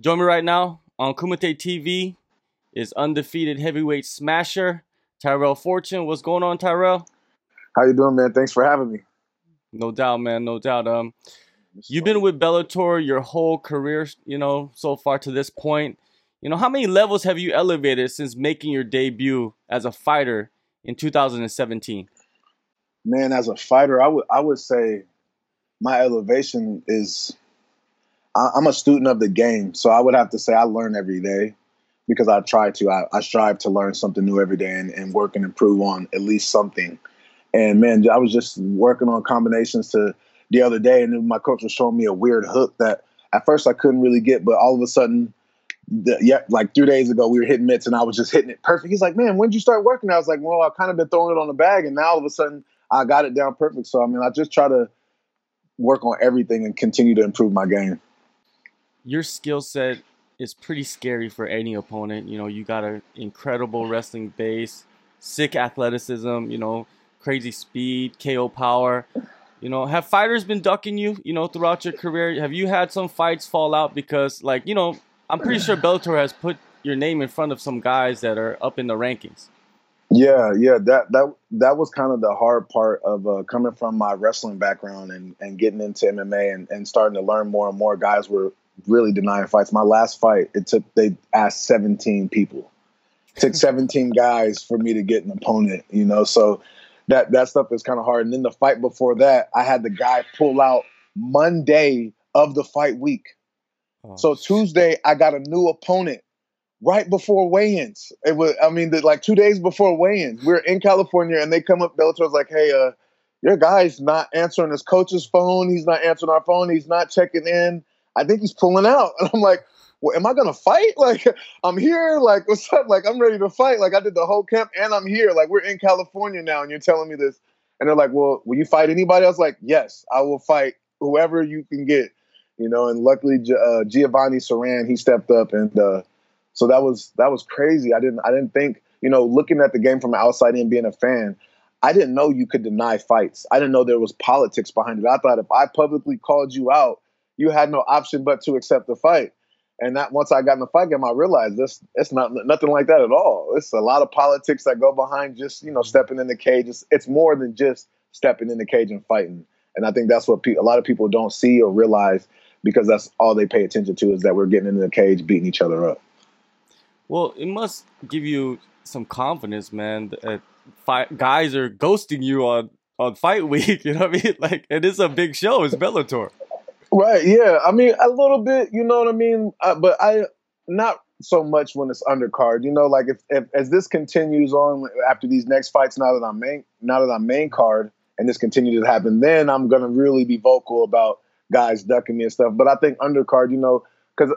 Join me right now on Kumite TV is undefeated heavyweight smasher Tyrell Fortune. What's going on, Tyrell? How you doing, man? Thanks for having me. No doubt, man. No doubt. Um, you've been with Bellator your whole career, you know, so far to this point. You know, how many levels have you elevated since making your debut as a fighter in 2017? Man, as a fighter, I would I would say my elevation is I, am a student of the game, so I would have to say I learn every day because I try to. I, I strive to learn something new every day and, and work and improve on at least something. And man, I was just working on combinations to the other day, and my coach was showing me a weird hook that at first I couldn't really get, but all of a sudden, the, yeah, like three days ago, we were hitting mitts, and I was just hitting it perfect. He's like, "Man, when did you start working?" I was like, "Well, I've kind of been throwing it on the bag, and now all of a sudden, I got it down perfect." So I mean, I just try to work on everything and continue to improve my game your skill set is pretty scary for any opponent. You know, you got an incredible wrestling base, sick athleticism, you know, crazy speed, KO power. You know, have fighters been ducking you, you know, throughout your career? Have you had some fights fall out because, like, you know, I'm pretty sure Bellator has put your name in front of some guys that are up in the rankings. Yeah, yeah, that that that was kind of the hard part of uh, coming from my wrestling background and, and getting into MMA and, and starting to learn more and more. Guys were really denying fights. My last fight, it took they asked 17 people. It took 17 guys for me to get an opponent, you know. So that that stuff is kind of hard. And then the fight before that, I had the guy pull out Monday of the fight week. Oh, so Tuesday, I got a new opponent right before weigh-ins. It was, I mean, the, like two days before weigh-ins. We're in California, and they come up. Bellator's like, "Hey, uh, your guy's not answering his coach's phone. He's not answering our phone. He's not checking in." I think he's pulling out. And I'm like, well, am I gonna fight? Like, I'm here. Like, what's up? Like, I'm ready to fight. Like, I did the whole camp and I'm here. Like, we're in California now, and you're telling me this. And they're like, well, will you fight anybody? I was like, yes, I will fight whoever you can get. You know, and luckily uh, Giovanni Saran he stepped up, and uh, so that was that was crazy. I didn't I didn't think you know looking at the game from outside and being a fan, I didn't know you could deny fights. I didn't know there was politics behind it. I thought if I publicly called you out, you had no option but to accept the fight. And that once I got in the fight game, I realized this it's not nothing like that at all. It's a lot of politics that go behind just you know stepping in the cage. It's, it's more than just stepping in the cage and fighting. And I think that's what pe- a lot of people don't see or realize because that's all they pay attention to is that we're getting in the cage, beating each other up. Well, it must give you some confidence, man. That uh, fight, guys are ghosting you on on fight week. You know what I mean? Like and it is a big show. It's Bellator. Right. Yeah. I mean, a little bit. You know what I mean? Uh, but I not so much when it's undercard. You know, like if, if as this continues on after these next fights, now that I'm main now that I'm main card, and this continues to happen, then I'm gonna really be vocal about guys ducking me and stuff. But I think undercard, you know, because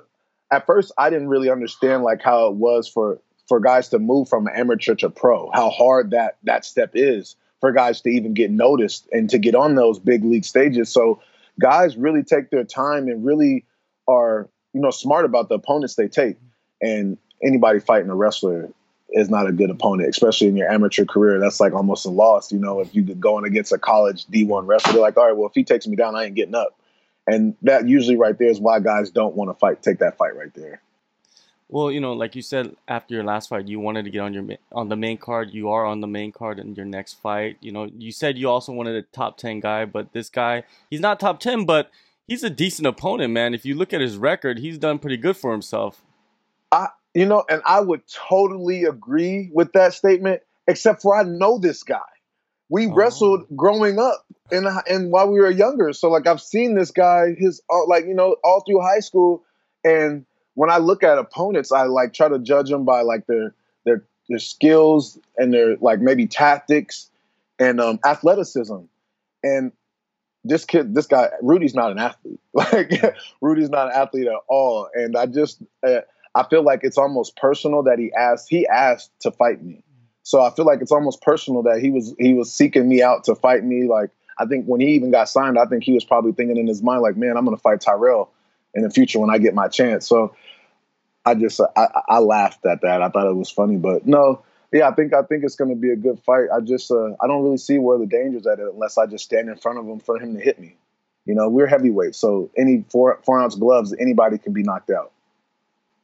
at first I didn't really understand like how it was for for guys to move from amateur to pro, how hard that that step is for guys to even get noticed and to get on those big league stages. So guys really take their time and really are you know smart about the opponents they take. And anybody fighting a wrestler is not a good opponent, especially in your amateur career. That's like almost a loss. You know, if you could going against a college D1 wrestler, they're like, all right, well, if he takes me down, I ain't getting up. And that usually right there is why guys don't want to fight, take that fight right there. Well, you know, like you said after your last fight, you wanted to get on your on the main card. You are on the main card in your next fight. You know, you said you also wanted a top ten guy, but this guy, he's not top ten, but he's a decent opponent, man. If you look at his record, he's done pretty good for himself. I, you know, and I would totally agree with that statement, except for I know this guy. We oh. wrestled growing up and and while we were younger, so like I've seen this guy, his uh, like you know all through high school, and when I look at opponents, I like try to judge them by like their their their skills and their like maybe tactics and um, athleticism. And this kid, this guy, Rudy's not an athlete. Like Rudy's not an athlete at all. And I just uh, I feel like it's almost personal that he asked he asked to fight me. So I feel like it's almost personal that he was he was seeking me out to fight me. Like I think when he even got signed, I think he was probably thinking in his mind like, man, I'm gonna fight Tyrell in the future when I get my chance. So I just I, I laughed at that. I thought it was funny, but no, yeah, I think I think it's going to be a good fight. I just uh, I don't really see where the danger's at it unless I just stand in front of him for him to hit me. You know, we're heavyweight, so any four four ounce gloves, anybody can be knocked out.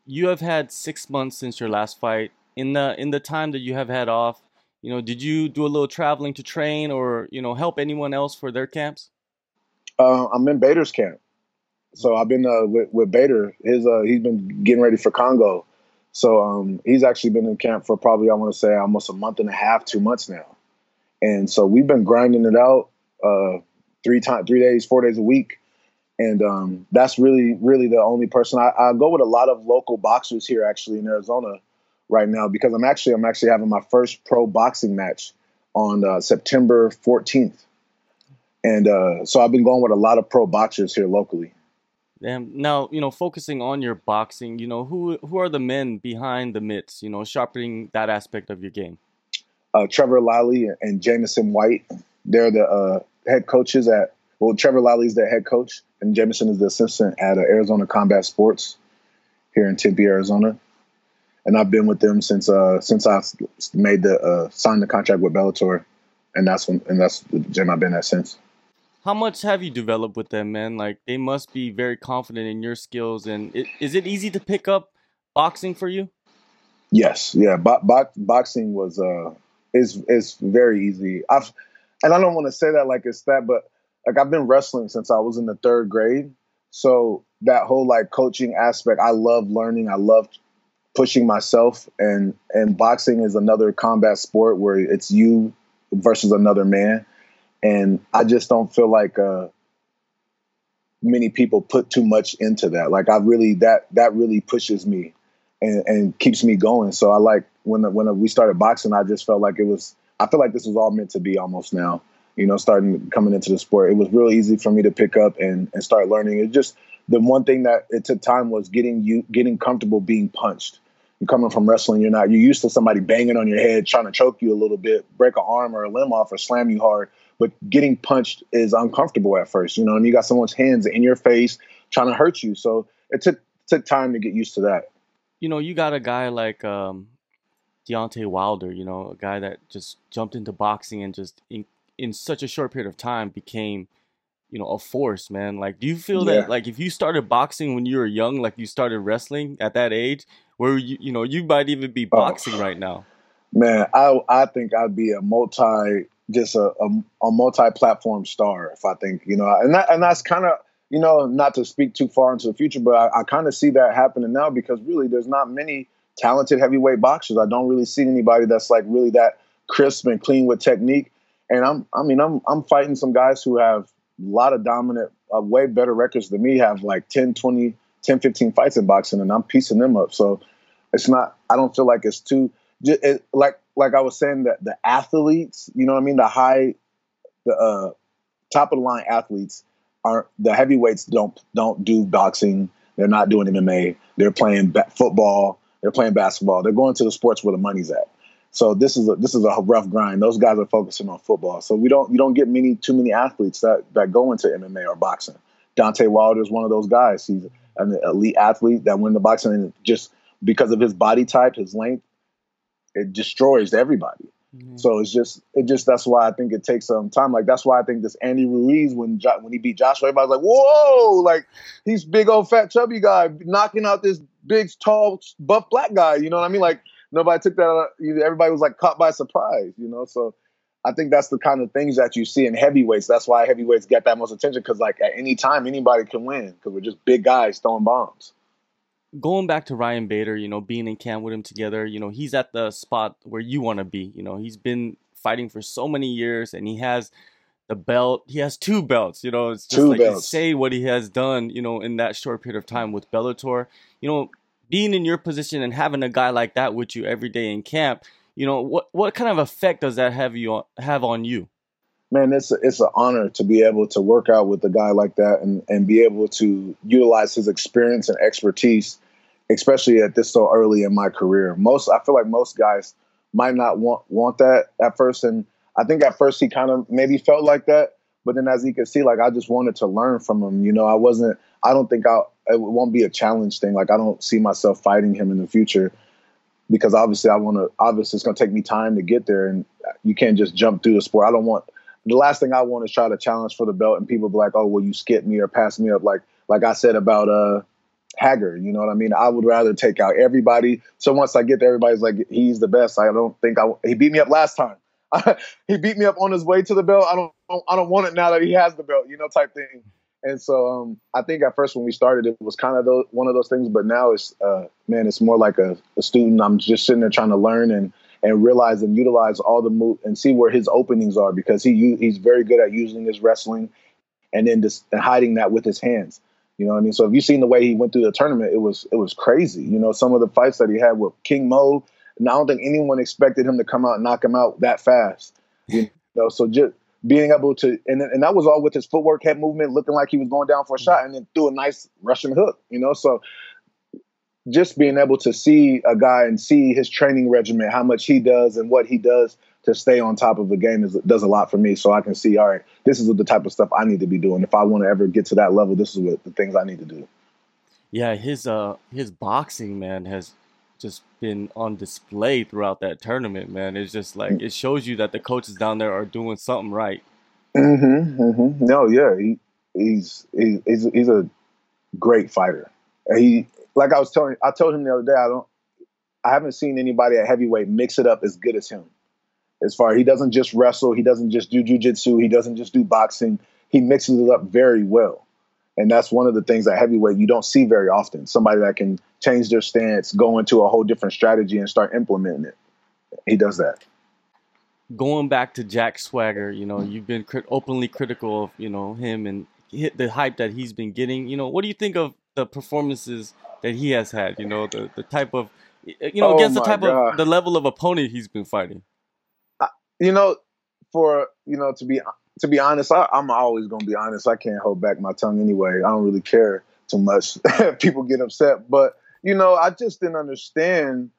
you have had six months since your last fight. In the in the time that you have had off, you know, did you do a little traveling to train or you know help anyone else for their camps? Uh, I'm in Bader's camp, so I've been uh, with, with Bader. His uh, he's been getting ready for Kongo, so um, he's actually been in camp for probably I want to say almost a month and a half, two months now, and so we've been grinding it out uh, three times, three days, four days a week, and um, that's really really the only person I, I go with a lot of local boxers here actually in Arizona right now because I'm actually I'm actually having my first pro boxing match on uh, September 14th, and uh, so I've been going with a lot of pro boxers here locally. Now, you know, focusing on your boxing, you know, who who are the men behind the mitts, you know, sharpening that aspect of your game? Uh, Trevor Lally and Jamison White. They're the uh, head coaches at. Well, Trevor Lally is the head coach, and Jamison is the assistant at uh, Arizona Combat Sports here in Tempe, Arizona. And I've been with them since uh, since I made the uh, signed the contract with Bellator, and that's when and that's the gym I've been at since. How much have you developed with them, man? Like they must be very confident in your skills. And it, is it easy to pick up boxing for you? Yes, yeah. Bo- bo- boxing was uh is is very easy. I've and I don't want to say that like it's that, but like I've been wrestling since I was in the third grade. So that whole like coaching aspect, I love learning. I love pushing myself, and and boxing is another combat sport where it's you versus another man and I just don't feel like uh, many people put too much into that. Like I really that that really pushes me and, and keeps me going. So I like when when we started boxing, I just felt like it was. I feel like this was all meant to be almost now. You know, starting coming into the sport, it was real easy for me to pick up and and start learning. It just the one thing that it took time was getting you getting comfortable being punched. You're coming from wrestling, you're not you're used to somebody banging on your head, trying to choke you a little bit, break an arm or a limb off, or slam you hard but getting punched is uncomfortable at first. You know, and you got someone's hands in your face trying to hurt you. So it took took time to get used to that. You know, you got a guy like um, Deontay Wilder. You know, a guy that just jumped into boxing and just in in such a short period of time became you know a force man like do you feel yeah. that like if you started boxing when you were young like you started wrestling at that age where you you know you might even be oh. boxing oh, right now man i i think i'd be a multi just a, a, a multi-platform star. If I think you know, and that and that's kind of you know not to speak too far into the future, but I, I kind of see that happening now because really there's not many talented heavyweight boxers. I don't really see anybody that's like really that crisp and clean with technique. And I'm I mean I'm I'm fighting some guys who have a lot of dominant, uh, way better records than me. Have like 10, 20, 10, 15 fights in boxing, and I'm piecing them up. So it's not. I don't feel like it's too. It, like like I was saying that the athletes, you know what I mean, the high, the uh, top of the line athletes aren't the heavyweights don't don't do boxing. They're not doing MMA. They're playing ba- football. They're playing basketball. They're going to the sports where the money's at. So this is a this is a rough grind. Those guys are focusing on football. So we don't you don't get many too many athletes that that go into MMA or boxing. Deontay Wilder is one of those guys. He's an elite athlete that win the boxing and just because of his body type, his length, it destroys everybody. Mm-hmm. So it's just it just that's why I think it takes some time. Like that's why I think this Andy Ruiz when jo- when he beat Joshua, everybody's like, whoa, like he's big old fat chubby guy knocking out this big tall buff black guy. You know what I mean? Like nobody took that. Everybody was like caught by surprise. You know, so I think that's the kind of things that you see in heavyweights. That's why heavyweights get that most attention because like at any time anybody can win because we're just big guys throwing bombs going back to Ryan Bader, you know, being in camp with him together, you know, he's at the spot where you want to be. You know, he's been fighting for so many years and he has the belt. He has two belts, you know, it's just two like belts. say what he has done, you know, in that short period of time with Bellator. You know, being in your position and having a guy like that with you every day in camp, you know, what what kind of effect does that have you on, have on you? man, it's a, it's an honor to be able to work out with a guy like that and and be able to utilize his experience and expertise, especially at this so early in my career. Most I feel like most guys might not want want that at first, and I think at first he kind of maybe felt like that, but then as you can see, like I just wanted to learn from him. You know, I wasn't. I don't think I it won't be a challenge thing. Like I don't see myself fighting him in the future because obviously I want to. Obviously, it's going to take me time to get there, and you can't just jump through the sport. I don't want the last thing I want is try to challenge for the belt and people be like, oh, well, you skip me or pass me up. Like, like I said about, uh, haggard. You know what I mean? I would rather take out everybody. So once I get there, everybody's like, he's the best. I don't think I. He beat me up last time. he beat me up on his way to the belt. I don't. I don't want it now that he has the belt. You know, type thing. And so um, I think at first when we started, it was kind of those, one of those things. But now it's uh, man, it's more like a, a, student. I'm just sitting there trying to learn and and realize and utilize all the move and see where his openings are because he he's very good at using his wrestling and then just hiding that with his hands. You know what I mean? So if you've seen the way he went through the tournament, it was it was crazy. You know, some of the fights that he had with King Mo, and I don't think anyone expected him to come out and knock him out that fast. You know, so just being able to and and that was all with his footwork, head movement, looking like he was going down for a shot, and then threw a nice Russian hook. You know, so just being able to see a guy and see his training regimen, how much he does and what he does to stay on top of the game is, does a lot for me. So I can see, all right, this is the type of stuff I need to be doing. If I want to ever get to that level, this is what the things I need to do. Yeah, his uh his boxing man has just been on display throughout that tournament, man. It's just like it shows you that the coaches down there are doing something right. Mm-hmm. mm-hmm. No, yeah, he, he's he's he's a great fighter. He like I was telling I told him the other day I don't I haven't seen anybody at heavyweight mix it up as good as him as far he doesn't just wrestle, he doesn't just do jujitsu, he doesn't just do boxing. He mixes it up very well. And that's one of the things that heavyweight you don't see very often. Somebody that can change their stance, go into a whole different strategy and start implementing it. He does that. Going back to Jack Swagger, you know, you've been crit- openly critical of, you know, him and hit the hype that he's been getting. You know, what do you think of the performances that he has had? You know, the, the type of, you know, oh against the oh type God. of, the level of opponent he's been fighting you know, for you know to be to be honest, I, am always gonna be honest. I can't hold back my tongue anyway. I don't really care too much. People get upset, but you know, I just didn't understand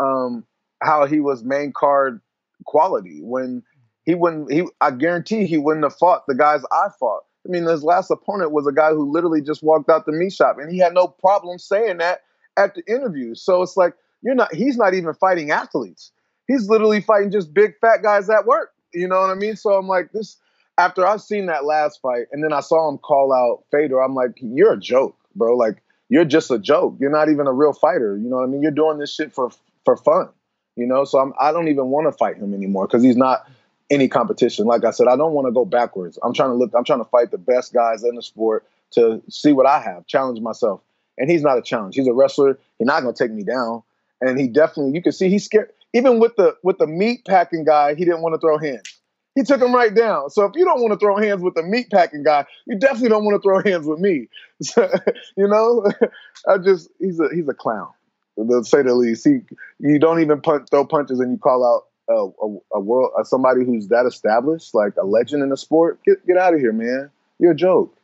um, how he was main card quality when he wouldn't. He, I guarantee, he wouldn't have fought the guys I fought. I mean, his last opponent was a guy who literally just walked out the meat shop, and he had no problem saying that at the interview. So it's like you're not. He's not even fighting athletes he's literally fighting just big fat guys at work. You know what I mean? So I'm like, this after I've seen that last fight and then I saw him call out Fedor, I'm like, you're a joke, bro. Like, you're just a joke. You're not even a real fighter. You know what I mean? You're doing this shit for for fun. You know, so I'm I don't even want to fight him anymore because he's not any competition. Like I said, I don't want to go backwards. I'm trying to look, I'm trying to fight the best guys in the sport to see what I have, challenge myself. And he's not a challenge. He's a wrestler. He's not gonna take me down. And he definitely, you can see he's scared even with the with the meat packing guy, he didn't want to throw hands. He took him right down. So if you don't want to throw hands with the meat packing guy, you definitely don't want to throw hands with me. You know, I just he's a he's a clown, to say the least. He you don't even punch, throw punches and you call out a, a, a world a somebody who's that established, like a legend in the sport. Get get out of here, man. You're a joke.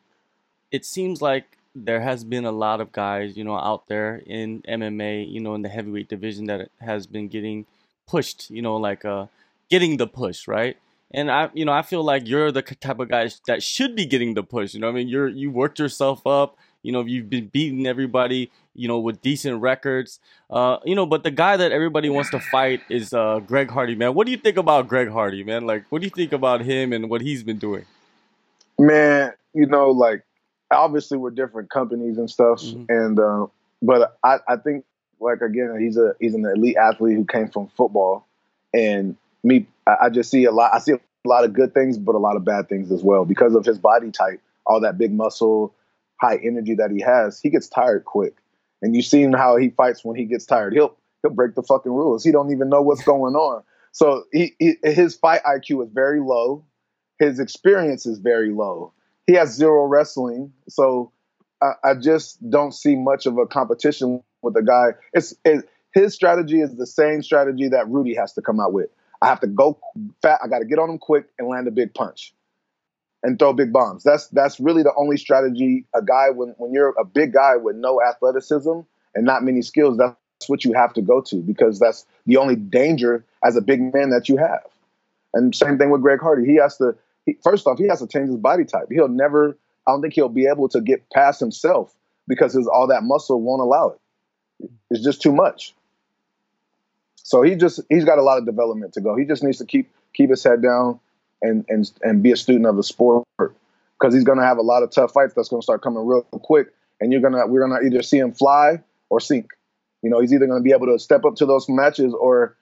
It seems like there has been a lot of guys, you know, out there in MMA, you know, in the heavyweight division that has been getting pushed, you know, like uh, getting the push, right? And I, you know, I feel like you're the type of guy that should be getting the push. You know, I mean, you're you worked yourself up. You know, you've been beating everybody. You know, with decent records. Uh, you know, but the guy that everybody wants to fight is uh, Greg Hardy, man. What do you think about Greg Hardy, man? Like, what do you think about him and what he's been doing? Man, you know, like obviously we're different companies and stuff, mm-hmm. and uh, but I, I think like again, he's a he's an elite athlete who came from football, and me, I just see a lot. I see a lot of good things, but a lot of bad things as well because of his body type, all that big muscle, high energy that he has. He gets tired quick, and you've seen how he fights when he gets tired. He'll he'll break the fucking rules. He don't even know what's going on. So he, he his fight IQ is very low. His experience is very low. He has zero wrestling, so I, I just don't see much of a competition with a guy. It's it, his strategy is the same strategy that Rudy has to come out with. I have to go fat. I got to get on him quick and land a big punch, and throw big bombs. That's that's really the only strategy a guy when when you're a big guy with no athleticism and not many skills. That's what you have to go to because that's the only danger as a big man that you have. And same thing with Greg Hardy. He has to he, first off he has to change his body type. He'll never. I don't think he'll be able to get past himself because his all that muscle won't allow it. It's just too much. So he just he's got a lot of development to go. He just needs to keep keep his head down and and and be a student of the sport because he's going to have a lot of tough fights that's going to start coming real quick. and you're gonna we're gonna either see him fly or sink. You know, he's either gonna be able to step up to those matches, or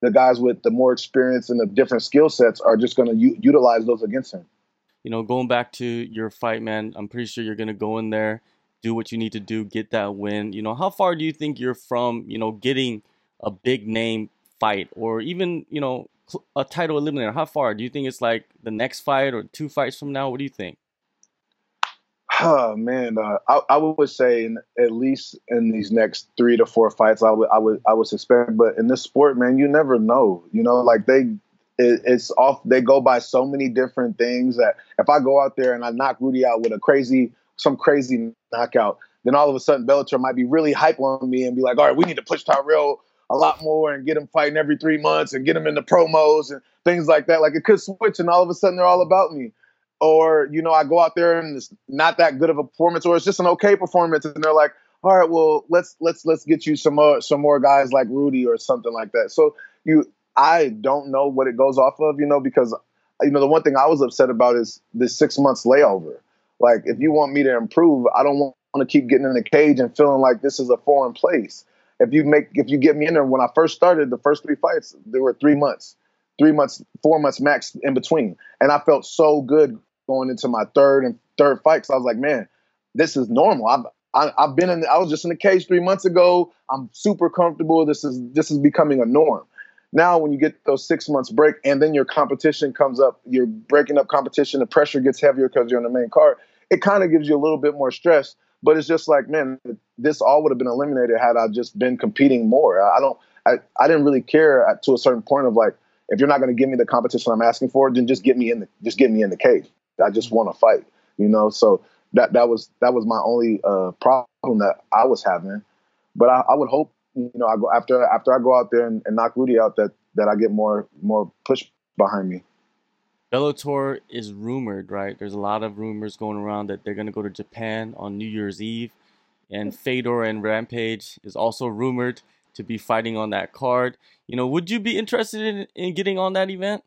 the guys with the more experience and the different skill sets are just gonna u- utilize those against him. You know, going back to your fight, man, I'm pretty sure you're gonna go in there, do what you need to do, get that win. You know, how far do you think you're from, you know, getting a big name fight or even, you know, a title eliminator? How far? Do you think it's like the next fight or two fights from now? What do you think? Oh man, uh, I, I, would say in, at least in these next three to four fights, I would I would I would suspect. But in this sport, man, you never know. You know, like they, it, it's off. They go by so many different things that if I go out there and I knock Rudy out with a crazy, some crazy knockout, then all of a sudden Bellator might be really hype on me and be like, all right, we need to push Tyrell a lot more and get him fighting every three months and get him in the promos and things like that. Like it could switch and all of a sudden they're all about me or you know I go out there and it's not that good of a performance, or it's just an okay performance, and they're like, all right, well let's let's let's get you some more some more guys like Rudy or something like that. So you, I don't know what it goes off of, you know, because you know the one thing I was upset about is this six months layover. Like if you want me to improve, I don't want to keep getting in the cage and feeling like this is a foreign place. If you make if you get me in there when I first started the first three fights, there were three months three months, four months max in between. And I felt so good going into my third and third fight because I was like, man, this is normal. I've I, have been in. I was just in the cage three months ago. I'm super comfortable. This is this is becoming a norm. Now, when you get those six months break, and then your competition comes up, you're breaking up competition. The pressure gets heavier because you're on the main card. It kind of gives you a little bit more stress. But it's just like, man, this all would have been eliminated had I just been competing more. I don't. I, I didn't really care to a certain point of like, if you're not going to give me the competition I'm asking for, then just get me in the just get me in the cage. I just want to fight, you know. So that that was that was my only uh, problem that I was having. But I, I, would hope, you know, I go after after I go out there and, and knock Rudy out that that I get more more push behind me. Bellator is rumored, right? There's a lot of rumors going around that they're going to go to Japan on New Year's Eve, and Fedor and Rampage is also rumored to be fighting on that card. You know, would you be interested in, in getting on that event?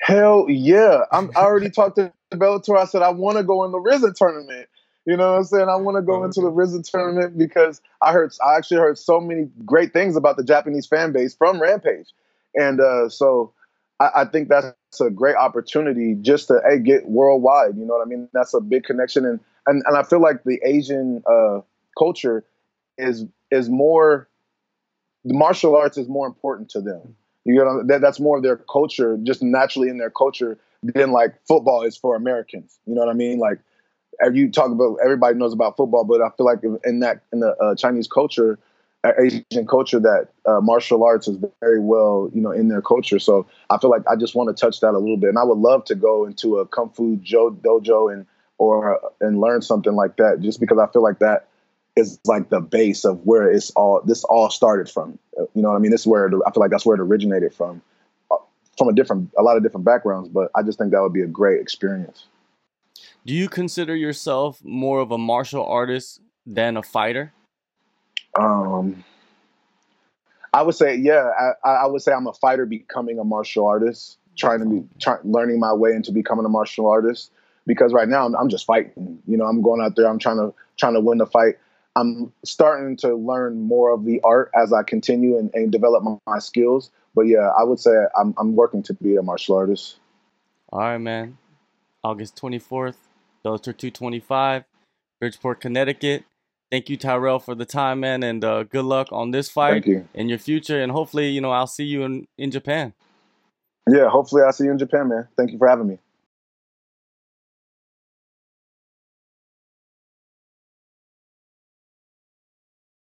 Hell yeah! I'm, I already talked to Bellator. I said I want to go in the Rizin tournament. You know what I'm saying? I want to go oh, into the Rizin tournament because I heard I actually heard so many great things about the Japanese fan base from Rampage, and uh, so I, I, think that's a great opportunity just to hey, get worldwide. You know what I mean? That's a big connection, and and, and I feel like the Asian uh, culture is is more the martial arts is more important to them. You know that, that's more of their culture, just naturally in their culture than like football is for Americans. You know what I mean? Like you talk about everybody knows about football, but I feel like in that in the uh, Chinese culture, uh, Asian culture, that uh, martial arts is very well you know in their culture. So I feel like I just want to touch that a little bit, and I would love to go into a kung fu dojo and or and learn something like that, just because I feel like that is like the base of where it's all this all started from. You know what I mean? This is where it, I feel like that's where it originated from, uh, from a different a lot of different backgrounds. But I just think that would be a great experience. Do you consider yourself more of a martial artist than a fighter? Um, I would say yeah. I, I would say I'm a fighter becoming a martial artist, trying to be try, learning my way into becoming a martial artist. Because right now I'm, I'm just fighting. You know, I'm going out there. I'm trying to trying to win the fight. I'm starting to learn more of the art as I continue and, and develop my, my, skills. But yeah, I would say I'm, I'm working to be a martial artist. All right, man. August 24th, Bellator 225, Bridgeport, Connecticut. Thank you, Tyrell, for the time, man, and uh, good luck on this fight in your future. And hopefully, you know, I'll see you in, in Japan. Yeah, hopefully I'll see you in Japan, man. Thank you for having me.